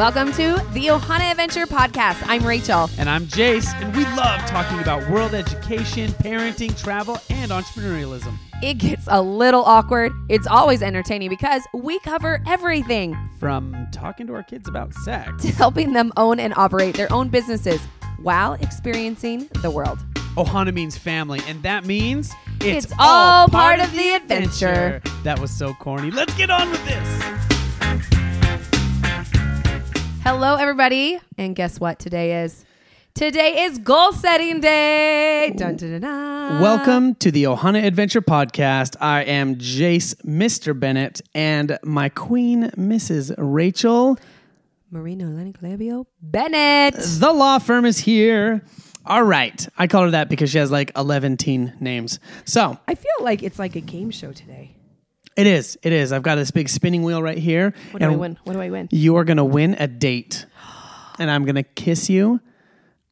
Welcome to the Ohana Adventure Podcast. I'm Rachel. And I'm Jase, and we love talking about world education, parenting, travel, and entrepreneurialism. It gets a little awkward. It's always entertaining because we cover everything From talking to our kids about sex, to helping them own and operate their own businesses while experiencing the world. Ohana means family, and that means It's all part of the adventure. That was so corny. Let's get on with this. Hello, everybody. And guess what today is? Today is goal setting day. Dun, dun, dun. Welcome to the Ohana Adventure Podcast. I am Jase, Mr. Bennett, and my queen, Mrs. Rachel. Marino Lenny Calabio Bennett. The law firm is here. All right. I call her that because she has like 11 teen names. So I feel like it's like a game show today. It is. It is. I've got this big spinning wheel right here. What do I win? What do I win? You are going to win a date. And I'm going to kiss you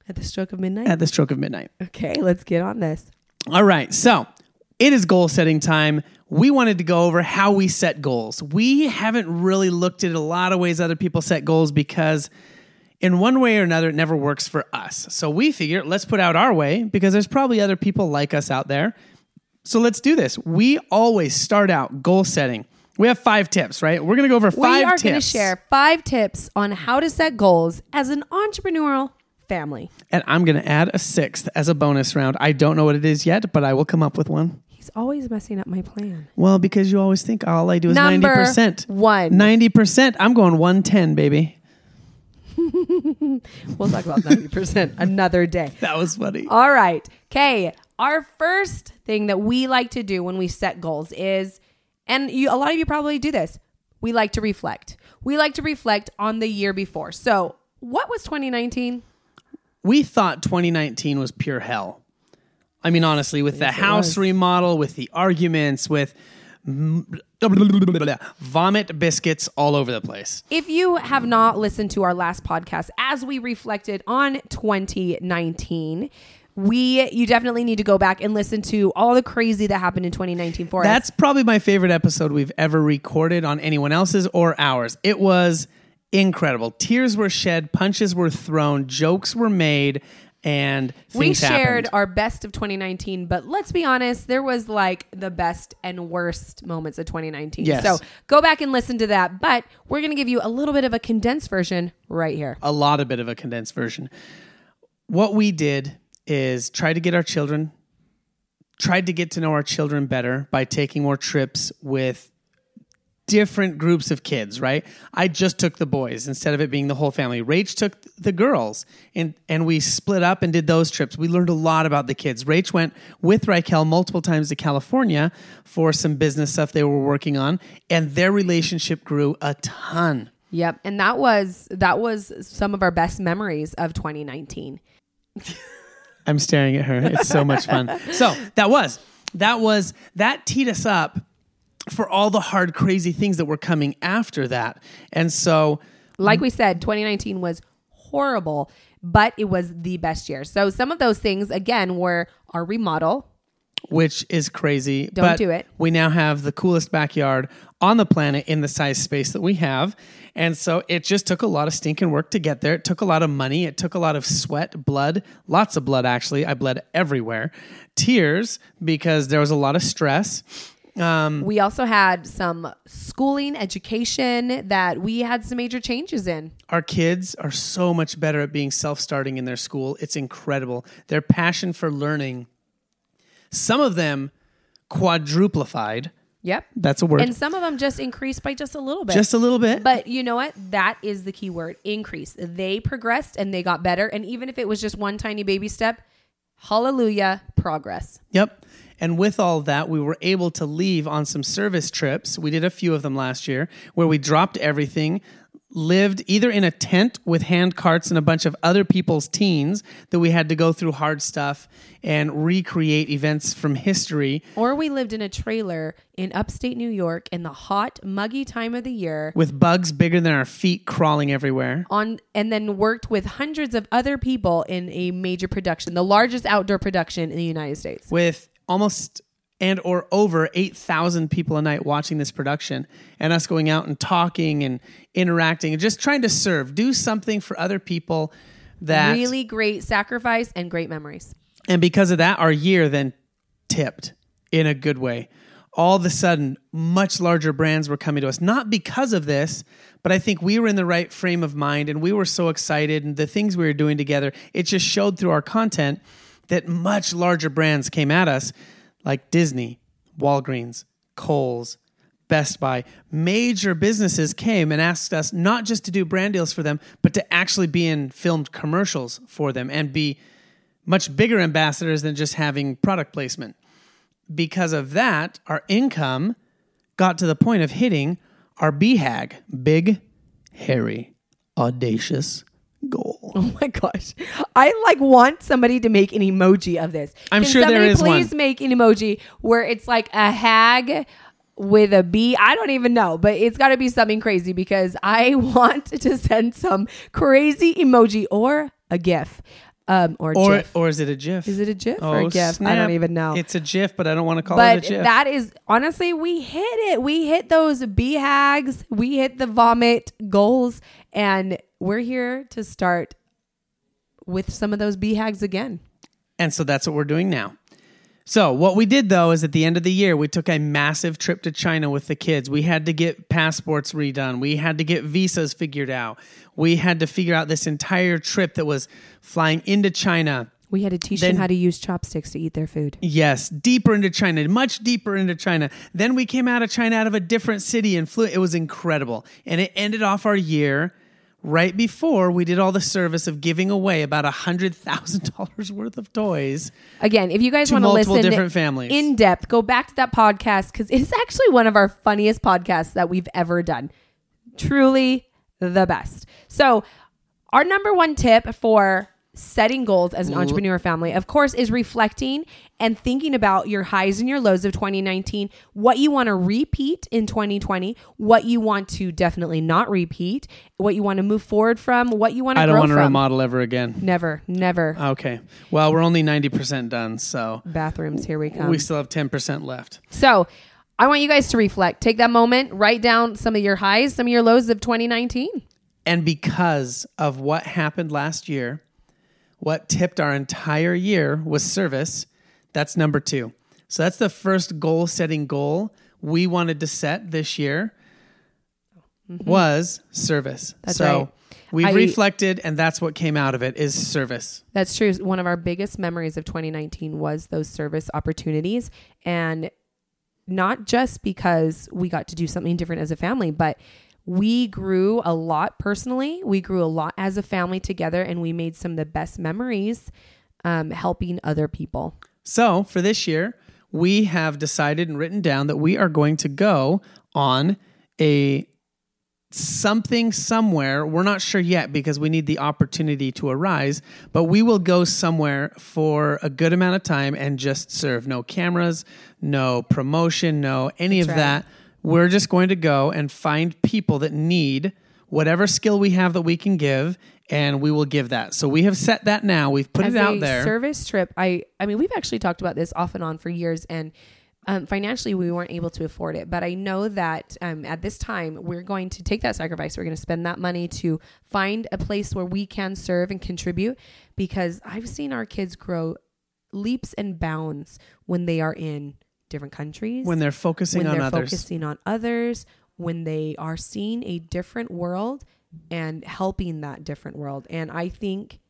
At the stroke of midnight? at the stroke of midnight. okay, let's get on this. All right. So it is goal setting time. We wanted to go over how we set goals. We haven't really looked at a lot of ways other people set goals because, in one way or another, it never works for us. So we figure let's put out our way because there's probably other people like us out there. So let's do this. We always start out goal setting. We have five tips, right? We're going to go over five we are tips. going to share five tips on how to set goals as an entrepreneurial family. And I'm going to add a sixth as a bonus round. I don't know what it is yet, but I will come up with one. He's always messing up my plan. Well, because you always think all I do is Number 90%. one. 90%. I'm going 110, baby. We'll talk about 90% another day. That was funny. All right. Okay. Our first thing that we like to do when we set goals is, and you, a lot of you probably do this, we like to reflect. We like to reflect on the year before. So, what was 2019? We thought 2019 was pure hell. I mean, honestly, with the house was. remodel, with the arguments, with vomit biscuits all over the place. If you have not listened to our last podcast as we reflected on 2019, we you definitely need to go back and listen to all the crazy that happened in 2019 for us. That's probably my favorite episode we've ever recorded on anyone else's or ours. It was incredible. Tears were shed, punches were thrown, jokes were made, and we shared happened. our best of 2019, but let's be honest, there was like the best and worst moments of 2019. Yes. So go back and listen to that. But we're going to give you a little bit of a condensed version right here. a lot of bit of a condensed version. What we did is try to get our children, tried to get to know our children better by taking more trips with different groups of kids, right? I just took the boys instead of it being the whole family. Rach took the girls and and we split up and did those trips. We learned a lot about the kids. Rach went with Raquel multiple times to California for some business stuff they were working on and their relationship grew a ton. Yep. And that was that was some of our best memories of 2019. I'm staring at her. It's so much fun. So that was that was that teed us up for all the hard, crazy things that were coming after that. And so Like we said, 2019 was horrible, but it was the best year. So some of those things again were our remodel. Which is crazy. Don't but do it. We now have the coolest backyard on the planet in the size space that we have. And so it just took a lot of stinking work to get there. It took a lot of money. It took a lot of sweat, blood, lots of blood, actually. I bled everywhere. Tears because there was a lot of stress. Um, We also had some schooling, education that we had some major changes in. Our kids are so much better at being self starting in their school. It's incredible. Their passion for learning, some of them quadruplified. Yep. That's a word. And some of them just increased by just a little bit. Just a little bit. But you know what? That is the key word increase. They progressed and they got better. And even if it was just one tiny baby step, hallelujah, progress. Yep. And with all that, we were able to leave on some service trips. We did a few of them last year where we dropped everything, lived either in a tent with hand carts and a bunch of other people's teens that we had to go through hard stuff and recreate events from history Or we lived in a trailer in upstate New York in the hot, muggy time of the year. with bugs bigger than our feet crawling everywhere. On and then worked with hundreds of other people in a major production, the largest outdoor production in the United States. with almost and or over 8,000 people a night watching this production and us going out and talking and interacting and just trying to serve, do something for other people that Really great sacrifice and great memories. and because of that, our year then tipped in a good way. All of a sudden, much larger brands were coming to us, not because of this, but I think we were in the right frame of mind and we were so excited and the things we were doing together, it just showed through our content that much larger brands came at us like Disney, Walgreens, Kohl's, Best Buy, major businesses came and asked us not just to do brand deals for them, but to actually be in filmed commercials for them and be much bigger ambassadors than just having product placement. Because of that, our income got to the point of hitting our BHAG, big, hairy, audacious goal. Oh my gosh. I like want somebody to make an emoji of this. I'm Can sure there somebody one. please make an emoji where it's like a hag with a B. I don't even know, but it's got to be something crazy because I want to send some crazy emoji or a GIF. Um, or, Or, GIF. or is it a GIF? Is it a GIF or a GIF? I don't even know. It's a GIF, but I don't want to call but it a GIF. that is honestly, we hit it. We hit those bee hags. We hit the vomit goals, and we're here to start with some of those BHAGs again. And so that's what we're doing now. So, what we did though is at the end of the year, we took a massive trip to China with the kids. We had to get passports redone. We had to get visas figured out. We had to figure out this entire trip that was flying into China. We had to teach Then- them how to use chopsticks to eat their food. Yes, deeper into China, much deeper into China. Then we came out of China out of a different city and flew. It was incredible. And it ended off our year right before we did all the service of giving away about a $100,000 worth of toys. Again, if you guys want to listen different families. in depth, go back to that podcast because it's actually one of our funniest podcasts that we've ever done. Truly the best. So, our number one tip for setting goals as an entrepreneur family, of course, is reflecting and thinking about your highs and your lows of 2019, what you want to repeat in 2020, what you want to definitely not repeat, what you want to move forward from, what you want to I don't want to from. remodel ever again. Never, never. Okay. Well, we're only 90% done, so Bathrooms, here we come. we still have 10% left. So I want you guys to reflect. Take that moment, write down some of your highs, some of your lows of 2019. And because of what happened last year, what tipped our entire year was service. That's number two. So that's the first goal setting goal we wanted to set this year was service. Mm-hmm. That's so right. we I- reflected and that's what came out of it is service. That's true. One of our biggest memories of 2019 was those service opportunities. And not just because we got to do something different as a family, but we grew a lot personally. We grew a lot as a family together, and we made some of the best memories um, helping other people. So for this year, we have decided and written down that we are going to go on a something somewhere. We're not sure yet because we need the opportunity to arise, but we will go somewhere for a good amount of time and just serve. No cameras, no promotion, no any That's of right. that. We're just going to go and find people that need whatever skill we have that we can give and we will give that. So we have set that now. We've put as it out a there. service trip i i mean we've actually talked about this off and on for years and um, financially we weren't able to afford it but i know that um, at this time we're going to take that sacrifice we're going to spend that money to find a place where we can serve and contribute because i've seen our kids grow leaps and bounds when they are in different countries when they're focusing when on they're others. focusing on others, when they are seeing a different world and helping that different world. And I think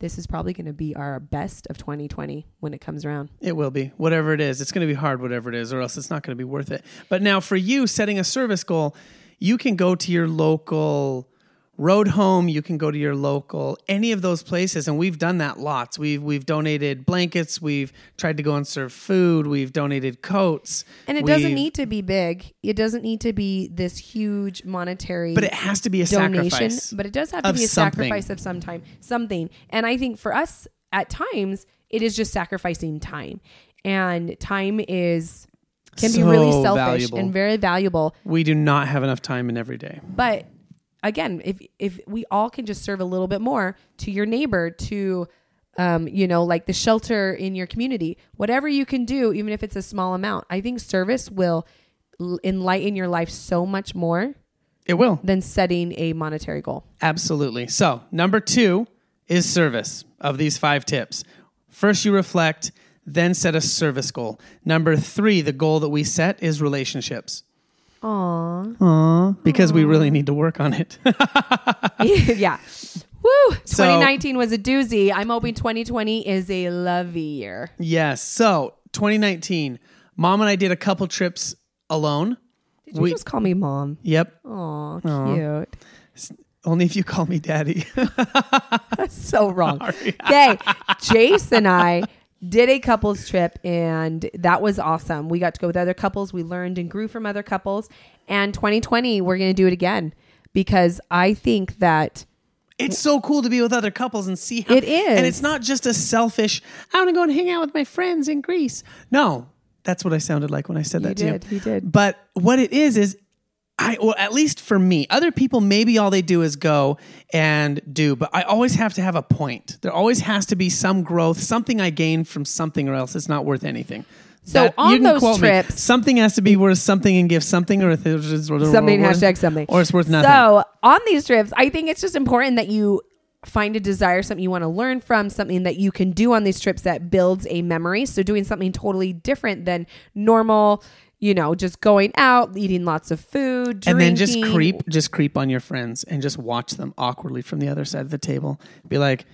this is probably going to be our best of 2020 when it comes around. It will be. Whatever it is, it's going to be hard, whatever it is, or else it's not going to be worth it. But now, for you, setting a service goal, you can go to your local road home, you can go to your local, any of those places. And we've done that lots. We've, we've donated blankets, we've tried to go and serve food, we've donated coats. And it doesn't we've- need to be big. It doesn't need to be this huge monetary But it has to be a donation, sacrifice. but it does have to of be a something. sacrifice of some time, something. And I think for us at times, it is just sacrificing time. And time is can be So really selfish valuable. and very valuable. we do not have enough time in every day. But again, if if we all can just serve a little bit more to your neighbor, to um, you know, like the shelter in your community, whatever you can do, even if it's a small amount. I think service will l- enlighten your life so much more It will. than setting a monetary goal. Absolutely. So, number two is service of these five tips. First, you reflect, then set a service goal. Number three, the goal that we set is relationships. Aww. Because we really need to work on it. yeah. Woo! So- 2019 was a doozy. I'm hoping 2020 is a lovey year. yes. So, 2019, mom and I did a couple trips alone. Did you We- just call me mom? Yep. Aw, cute. Only if you call me daddy. That's so wrong. Okay. Jase and I did a couples trip and that was awesome. We got to go with other couples. We learned and grew from other couples. And 2020, we're going to do it again because I think that it's so cool to be with other couples and see how It is. And it's not just a selfish, I want to go and hang out with my friends in Greece. No, that's what I sounded like when I said You that did, to you. you did. But what it is is I well, at least for me, other people maybe all they do is go and do, but I always have to have a point. There always has to be some growth, something I gain from something or else it's not worth anything. So on you can those quote me. trips- something has to be worth something and give something or something something, hashtag something. or it's worth nothing. So on these trips, I think it's just important that you find a desire, something you want to learn from, something that you can do on these trips that builds a memory. So doing something totally different than normal, you know, just going out, eating lots of food, and then just creep just creep on your friends and just watch them awkwardly from the other side of the table. Be like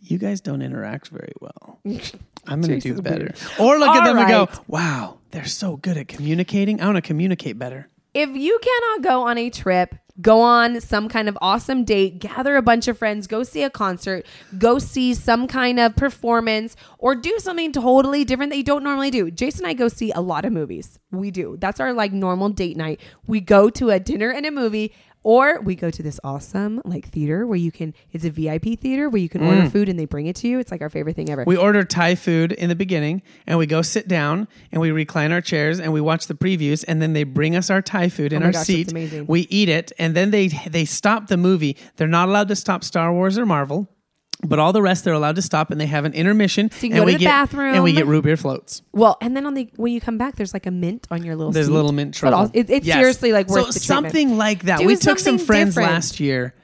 you guys don't interact very well. I'm gonna do better. weird. or look at All them and go wow they're so good at communicating. I want to communicate better. If you cannot go on a trip, go on some kind of awesome date, gather a bunch of friends, go see a concert, go see some kind of performance, or do something totally different that you don't normally do. Jason and I go see a lot of movies. We do. That's our like normal date night. We go to a dinner and a movie. Or we go to this awesome like theater where you can it's a VIP theater where you can order mm. food and they bring it to you. It's like our favorite thing ever. we order thai food in the beginning and we go sit down and we recline our chairs and we watch the previews and then they bring us our thai food oh in Oh our gosh, seat amazing. we eat it and then they they stop the movie they're not allowed to stop star wars or marvel but all the rest they're allowed to stop and they have an intermission So you can and go we to the get bathroom. and we get root beer floats Well, and then on the when you come back, there's like a mint on your little. There's a seat. little mint it truffle. all- it- it's Yes. seriously like worth so the treatment. something like that. Do we took some something friends different. last year,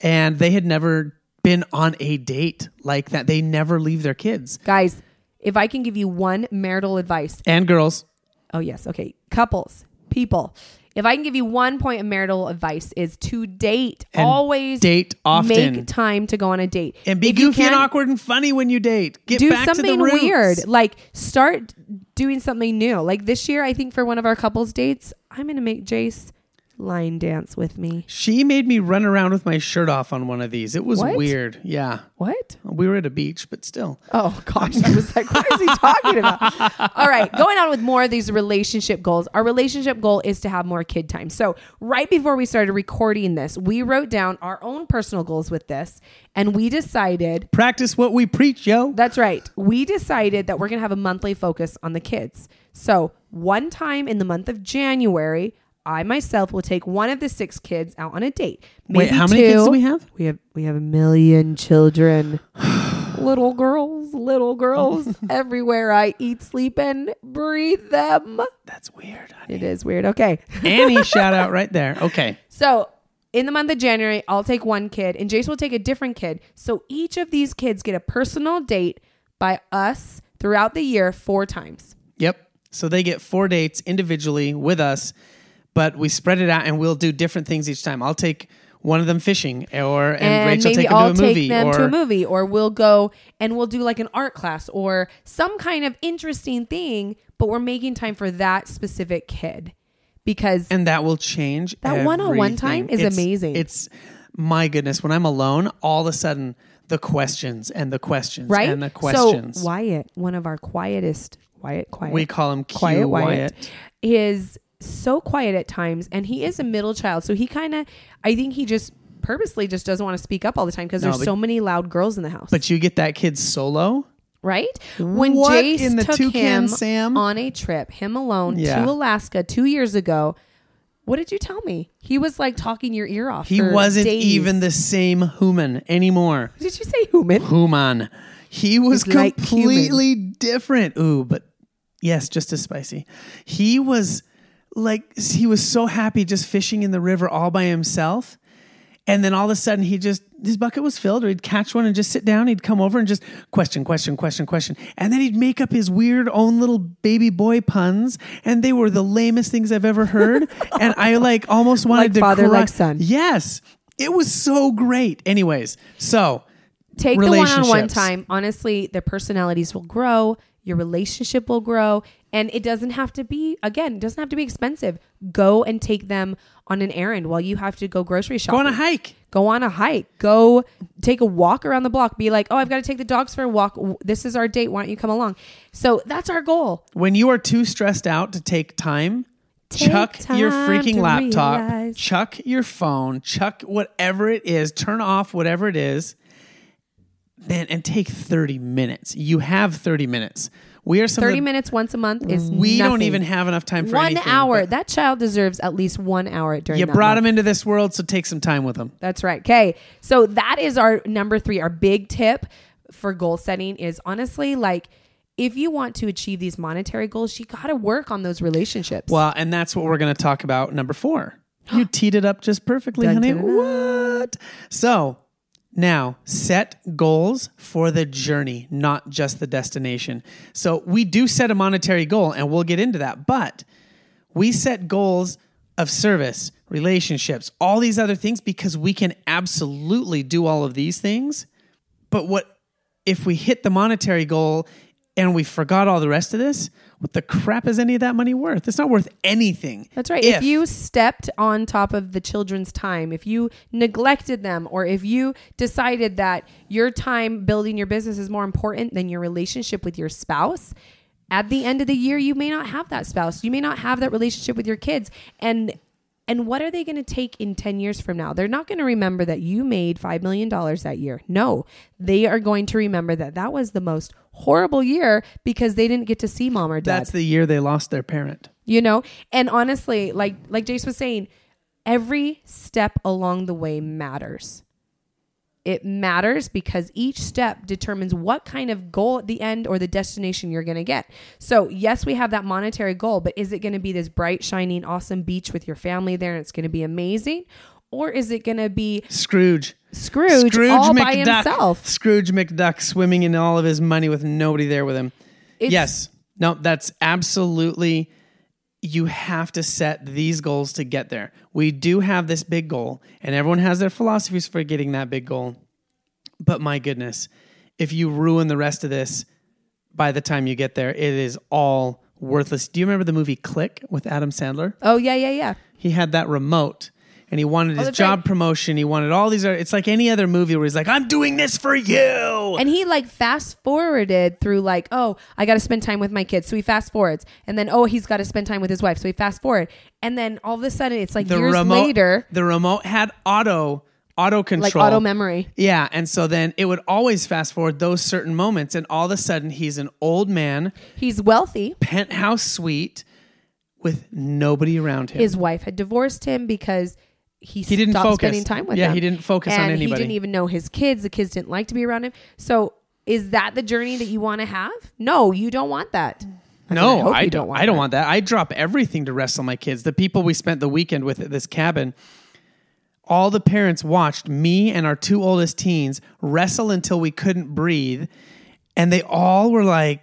and they had never been on a date like that. They never leave their kids Guys, if I can give you one marital advice, and girls. oh yes, okay, couples, people. If I can give you one point of marital advice is to date. And always date often. Make time to go on a date And be If you goofy and can't, awkward and funny when you date. Get Do back to something weird. Like start doing something new. Like this year, I think for one of our couples dates, I'm gonna make Jase line dance with me. She made me run around with my shirt off on one of these. It was What? weird. Yeah. What? We were at a beach, but still. Oh gosh, I was like, what is he talking about? All right, going on with more of these relationship goals. Our relationship goal is to have more kid time. So, right before we started recording this, we wrote down our own personal goals with this, and we decided Practice what we preach, yo. that's right. We decided that we're going to have a monthly focus on the kids. So, one time in the month of January, I myself will take one of the six kids out on a date. Wait, Maybe how many kids do we have? We have we have a million children. little girls, little girls everywhere I eat, sleep, and breathe them. That's weird. honey. It is weird. Okay. Annie shout out right there. Okay. So in the month of January, I'll take one kid and Jase will take a different kid. So each of these kids get a personal date by us throughout the year four times. Yep. So they get four dates individually with us, but we spread it out and we'll do different things each time. I'll take one of them fishing, or and, And, Rachel maybe take them I'll to a movie, take them or to a movie, or we'll go and we'll do like an art class or some kind of interesting thing, but we're making time for that specific kid because and that will change. That one-on-one time is It's- amazing. It's my goodness. When I'm alone, all of a sudden the questions and the questions right and the questions. So Wyatt, one of our quietest, quiet, quiet, we call him Q quiet Wyatt. Wyatt, is so quiet at times, and he is a middle child, so he kind of, I think he just purposely just doesn't want to speak up all the time because No, there's so many loud girls in the house. But you get that kid solo. right when What Jase in the took him Sam? on a trip, him alone Yeah. to Alaska two years ago. What did you tell me? He was like talking your ear off. He wasn't days. even the same human anymore. Did you say human? Human. He was He's like completely different. Ooh, but yes, just as spicy. He was like he was so happy just fishing in the river all by himself. And then all of a sudden, he just his bucket was filled, or he'd catch one and just sit down. He'd come over and just question, question, question, question, and then he'd make up his weird own little baby boy puns, and they were the lamest things I've ever heard. and I like almost wanted Like to father, cry. like son. Yes, it was so great. Anyways, so take the one-on-one time honestly their personalities will grow your relationship will grow and it doesn't have to be again it doesn't have to be expensive go and take them on an errand while you have to go grocery shopping. go on a hike. go on a hike go take a walk around the block be like oh i've got to take the dogs for a walk this is our date why don't you come along so that's our goal When you are too stressed out to take time, Take chuck your freaking laptop, realize. chuck your phone, chuck whatever it is, turn off whatever it is, then and take 30 minutes. You have 30 minutes. We are some 30 the- minutes once a month is We don't even have enough time for one anything, hour that child deserves at least one hour during. You brought month. him into this world, so take some time with him. That's right. Okay. So that is our number three. Our big tip for goal setting is honestly like if you want to achieve these monetary goals, you got to work on those relationships. Well, and that's what we're going to talk about. Number four. You teed it up just perfectly, honey. What? So now set goals for the journey, not just the destination. So we do set a monetary goal, and we'll get into that. But we set goals of service, relationships, all these other things because we can absolutely do all of these things. But what if we hit the monetary goal and we forgot all the rest of this? What the crap is any of that money worth? It's not worth anything. That's right. If, you stepped on top of the children's time, if you neglected them, or if you decided that your time building your business is more important than your relationship with your spouse, at the end of the year, you may not have that spouse. You may not have that relationship with your kids. And and what are they going to take in 10 years from now? They're not going to remember that you made $5 million that year. No, they are going to remember that that was the most horrible year because they didn't get to see mom or dad that's the year they lost their parent. you know and honestly like like jase was saying every step along the way matters it matters because each step determines what kind of goal at the end or the destination you're going to get. So, yes, we have that monetary goal, but is it going to be this bright, shining, awesome beach with your family there and it's going to be amazing? Or is it going to be Scrooge. Scrooge, all by himself? Scrooge McDuck swimming in all of his money with nobody there with him. It's- yes. No, that's absolutely you have to set these goals to get there. We do have this big goal, and everyone has their philosophies for getting that big goal. But my goodness, if you ruin the rest of this by the time you get there, it is all worthless. Do you remember the movie Click with Adam Sandler? Oh, yeah, yeah, yeah. He had that remote and he wanted his job promotion. He wanted all these. Other, it's like any other movie where he's like, "I'm doing this for you." And he like fast forwarded through like, oh, I got to spend time with my kids. So he fast forwards. And then, oh, he's got to spend time with his wife. So he fast forward. And then all of a sudden it's like the years remote, later, the remote had auto auto control, like auto memory. Yeah, and so then it would always fast forward those certain moments, and all of a sudden he's an old man, He's wealthy. penthouse suite, with nobody around him. His wife had divorced him because he, He didn't stopped focus. spending time with Yeah, them. he didn't focus on and anybody. He didn't even know his kids. The kids didn't like to be around him. So is that the journey that you want to have? No, you don't want that. Mm. I No, hope I, you don't. don't want I don't that. want that. I drop everything to wrestle my kids. The people we spent the weekend with at this cabin, all the parents watched me and our two oldest teens wrestle until we couldn't breathe, and they all were like,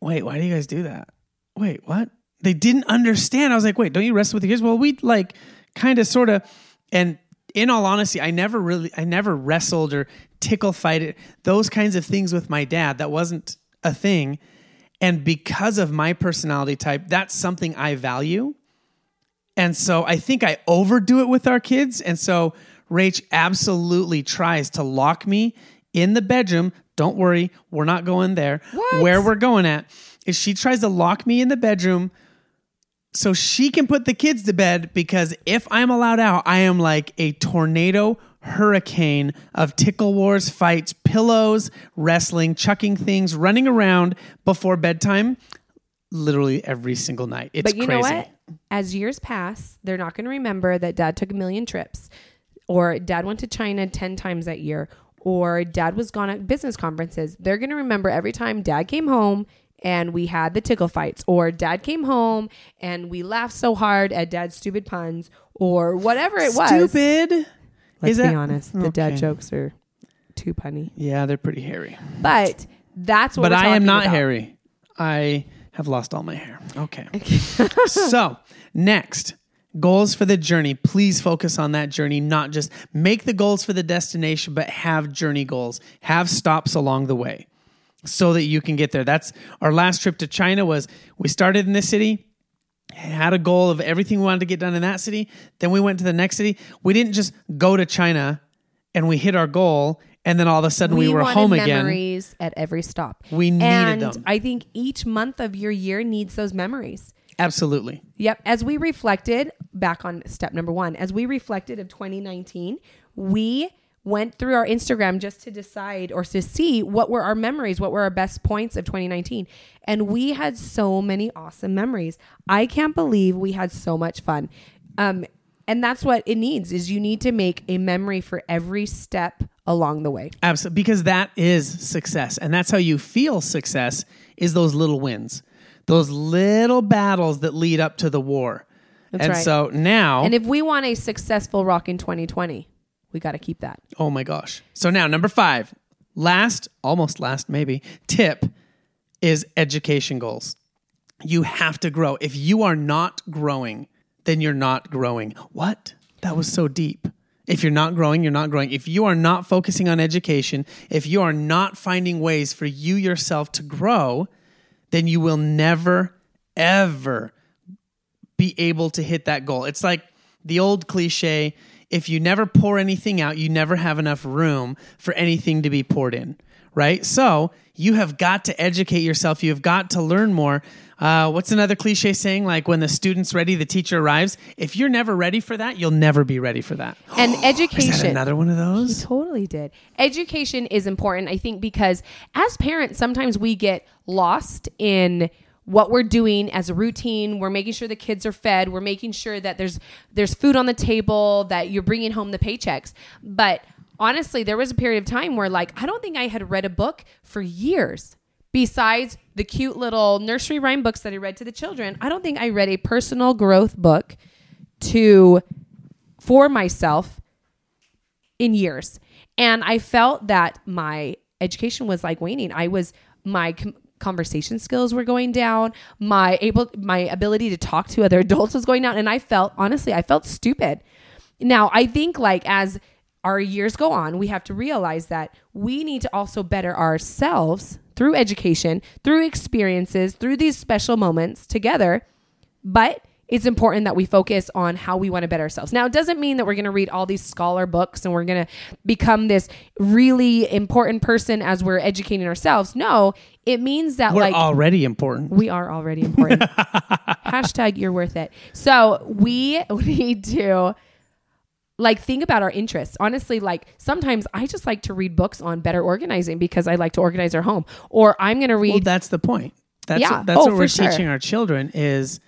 "Wait, why do you guys do that? Wait, what?" They didn't understand. I was like, "Wait, don't you wrestle with your kids?" Well, we like kind of, sort of, and in all honesty, I never really, I never wrestled or tickle fighted those kinds of things with my dad. That wasn't a thing. And because of my personality type, that's something I value. And so I think I overdo it with our kids. And so Rach absolutely tries to lock me in the bedroom. Don't worry, we're not going there. What? Where we're going at is she tries to lock me in the bedroom so she can put the kids to bed because if I'm allowed out, I am like a tornado hurricane of tickle wars, fights, pillows, wrestling, chucking things, running around before bedtime literally every single night. It's but you crazy. know what? As years pass, they're not going to remember that dad took a million trips or dad went to China 10 times that year or dad was gone at business conferences, they're going to remember every time dad came home and we had the tickle fights, or dad came home and we laughed so hard at dad's stupid puns, or whatever it was. Stupid. Let's Is be that- honest, the dad jokes are too punny. Yeah, they're pretty hairy. But that's what but I am not about. hairy. I have lost all my hair. Okay. so, next, goals for the journey. Please focus on that journey, not just make the goals for the destination, but have journey goals. Have stops along the way so that you can get there. That's our last trip to China was we started in this city, had a goal of everything we wanted to get done in that city. Then we went to the next city. We didn't just go to China and we hit our goal and then all of a sudden we, were wanted home again. memories at every stop. We needed and them. I think each month of your year needs those memories. Absolutely. Yep. As we reflected back on step number one, as we reflected of 2019, we went through our Instagram just to decide or to see what were our memories, what were our best points of 2019. And we had so many awesome memories. I can't believe we had so much fun. Um, and that's what it needs is you need to make a memory for every step along the way. Absolutely, because that is success, and that's how you feel success is those little wins, those little battles that lead up to the war. That's and right. so now, And if we want a successful rock in 2020, we got to keep that. oh my gosh! So now number five, last, almost last, maybe tip is education goals. You have to grow. If you are not growing, then you're not growing. What? That was so deep. If you're not growing, you're not growing. If you are not focusing on education, if you are not finding ways for you yourself to grow, then you will never, ever be able to hit that goal. It's like the old cliche if you never pour anything out, you never have enough room for anything to be poured in, right? So you have got to educate yourself. You have got to learn more. Uh, what's another cliche saying? Like when the student's ready, the teacher arrives. If you're never ready for that, you'll never be ready for that. And Is education. that another one of those? Totally did. Education is important, I think, because as parents, sometimes we get lost in what we're doing as a routine. We're making sure the kids are fed. We're making sure that there's there's food on the table, that you're bringing home the paychecks. But honestly, there was a period of time where, like, I don't think I had read a book for years. Besides the cute little nursery rhyme books that I read to the children, I don't think I read a personal growth book to for myself in years. And I felt that my education was like waning. I was my com- conversation skills were going down. My able my ability to talk to other adults was going down and I felt honestly, I felt stupid. Now, I think like as our years go on, we have to realize that we need to also better ourselves through education, through experiences, through these special moments together. But it's important that we focus on how we want to better ourselves. Now, it doesn't mean that we're going to read all these scholar books and we're going to become this really important person as we're educating ourselves. No, it means that We're like already important. we are already important. Hashtag you're worth it. So we need to like think about our interests. Honestly, like sometimes I just like to read books on better organizing because I like to organize our home. Or I'm going to read Well, that's the point. That's Yeah. that's Oh, what we're sure. teaching our children is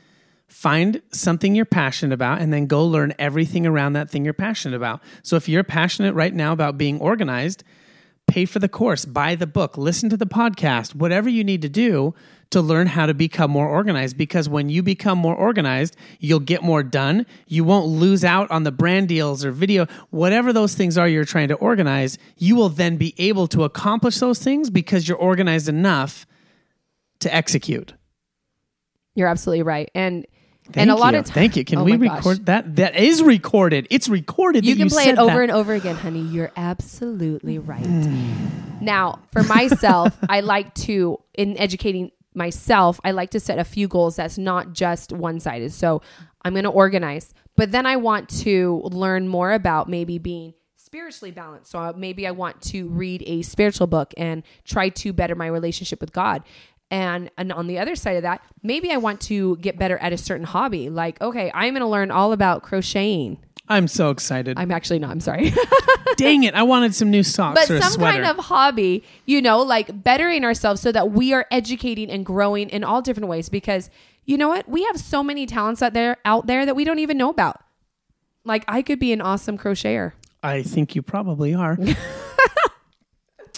find something you're passionate about and then go learn everything around that thing you're passionate about. So if you're passionate right now about being organized, pay for the course, buy the book, listen to the podcast, whatever you need to do to learn how to become more organized because when you become more organized, you'll get more done. You won't lose out on the brand deals or video, whatever those things are you're trying to organize, you will then be able to accomplish those things because you're organized enough to execute. You're absolutely right. And Thank and a lot of times Thank you. Can Oh we my gosh. record that? That is recorded. It's recorded. You can play said it over that. and over again, honey. You're absolutely right. Now, for myself, I like to in educating myself, I like to set a few goals that's not just one-sided. So, I'm going to organize, but then I want to learn more about maybe being spiritually balanced. So, maybe I want to read a spiritual book and try to better my relationship with God. And, and on the other side of that, maybe I want to get better at a certain hobby. Like, okay, I'm going to learn all about crocheting. I'm so excited. I'm actually not. I'm sorry. Dang it! I wanted some new socks but some kind of hobby, you know, like bettering ourselves so that we are educating and growing in all different ways. Because you know what? We have so many talents out there out there that we don't even know about. Like I could be an awesome crocheter. I think you probably are.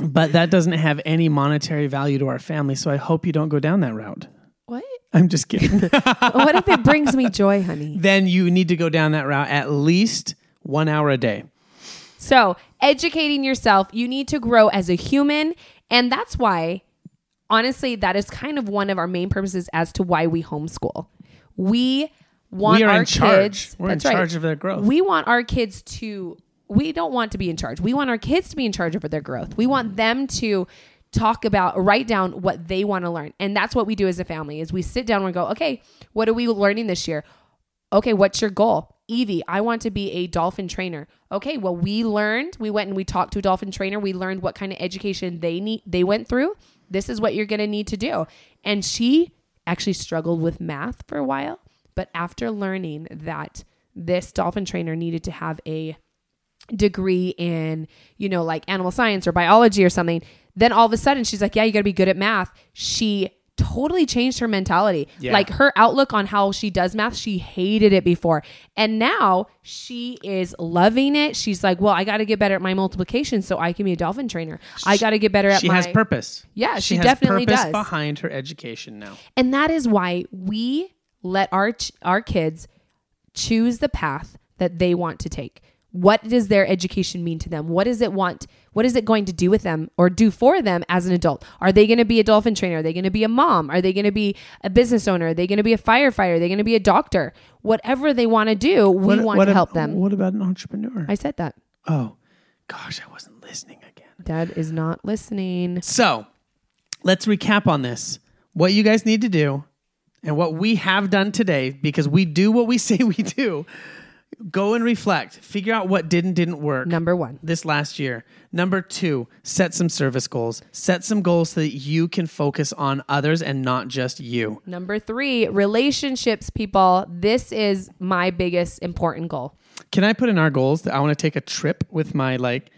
but that doesn't have any monetary value to our family. So I hope you don't go down that route. What? I'm just kidding. what if it brings me joy, honey? then you need to go down that route at least one hour a day. So, educating yourself, you need to grow as a human. And that's why, honestly, that is kind of one of our main purposes as to why we homeschool. We want We are our in charge. kids. We're in that's right. charge of their growth. We want our kids to, we don't want to be in charge. We want our kids to be in charge of their growth. We want them to talk about write down what they want to learn. And that's what we do as a family is we sit down and go okay what are we learning this year? Okay what's your goal? Evie i want to be a dolphin trainer. Okay well we learned we went and we talked to a dolphin trainer. We learned what kind of education they need they went through. This is what you're going to need to do. And she actually struggled with math for a while but after learning that this dolphin trainer needed to have a degree in, you know, like animal science or biology or something, then all of a sudden she's like, yeah, you got to be good at math. She totally changed her mentality. Yeah. Like her outlook on how she does math, she hated it before. And now she is loving it. She's like, well, I got to get better at my multiplication so I can be a dolphin trainer. I got to get better at She my has purpose. Yeah, she has definitely purpose does. behind her education now. And that is why we let our ch- our kids choose the path that they want to take. What does their education mean to them? What does it want? What is it going to do with them or do for them as an adult? Are they going to be a dolphin trainer? Are they going to be a mom? Are they going to be a business owner? Are they going to be a firefighter? Are they going to be a doctor? Whatever they want to do, we What- want what to ab- help them. What about an entrepreneur? I said that. oh, gosh, I wasn't listening again. Dad is not listening. So let's recap on this. What you guys need to do and what we have done today, because we do what we say we do. Go and reflect. Figure out what did and didn't work Number one. this last year. Number two, set some service goals. Set some goals so that you can focus on others and not just you. Number three, relationships, people. This is my biggest important goal. Can I put in our goals that I want to take a trip with my like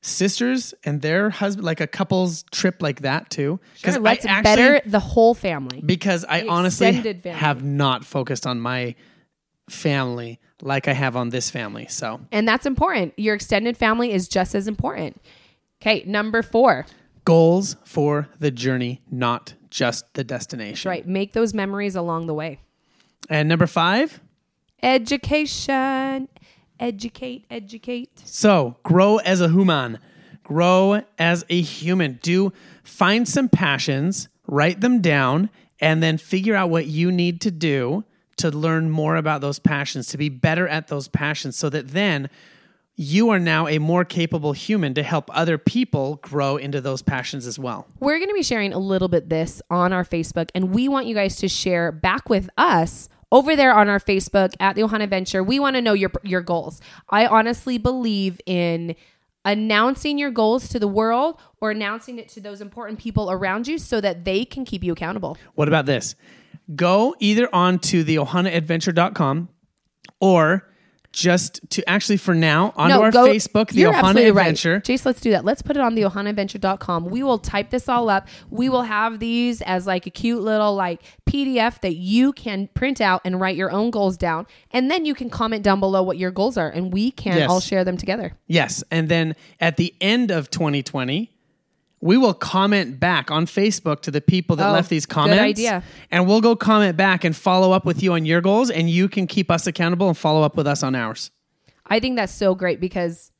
sisters and their husband, like a couple's trip like that too? Sure, I let's actually- better the whole family. because I honestly family. have not focused on my family like I have on this family. So And that's important. Your extended family is just as important. Okay, number four. goals for the journey, not just the destination. Right. Make those memories along the way. And number five, Education. Educate, educate. so grow as a human, grow as a human. Do find some passions, write them down, and then figure out what you need to do to learn more about those passions, to be better at those passions, so that then you are now a more capable human to help other people grow into those passions as well. We're going to be sharing a little bit this on our Facebook, and we want you guys to share back with us over there on our Facebook at the Ohana Adventure. We want to know your your goals. I honestly believe in announcing your goals to the world or announcing it to those important people around you so that they can keep you accountable. What about this? Go either on to the ohanaadventure.com or just to actually for now onto our go- Facebook, the you're Ohana absolutely right. Jase, let's do that. Let's put it on the ohanaadventure.com. We will type this all up. We will have these as like a cute little like PDF that you can print out and write your own goals down. And then you can comment down below what your goals are and we can Yes. all share them together. Yes. And then at the end of 2020, we will comment back on Facebook to the people that Oh, left these good comments. idea. And we'll go comment back and follow up with you on your goals, and you can keep us accountable and follow up with us on ours. I think that's so great because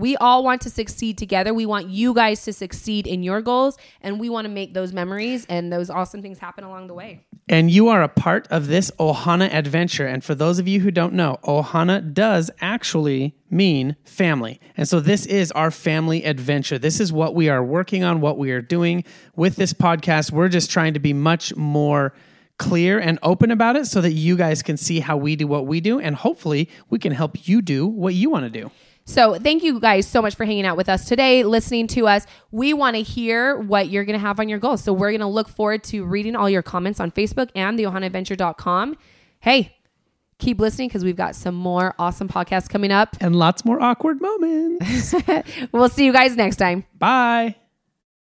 we all want to succeed together. We want you guys to succeed in your goals and we want to make those memories and those awesome things happen along the way. And you are a part of this Ohana adventure. And for those of you who don't know, Ohana does actually mean family. And so this is our family adventure. This is what we are working on, what we are doing with this podcast. We're just trying to be much more clear and open about it so that you guys can see how we do what we do. And hopefully we can help you do what you want to do. So, thank you guys so much for hanging out with us today, listening to us. We want to hear what you're going to have on your goals. So, we're going to look forward to reading all your comments on Facebook and the ohanaadventure.com. Hey, keep listening because we've got some more awesome podcasts coming up. And lots more awkward moments. We'll see you guys next time. Bye.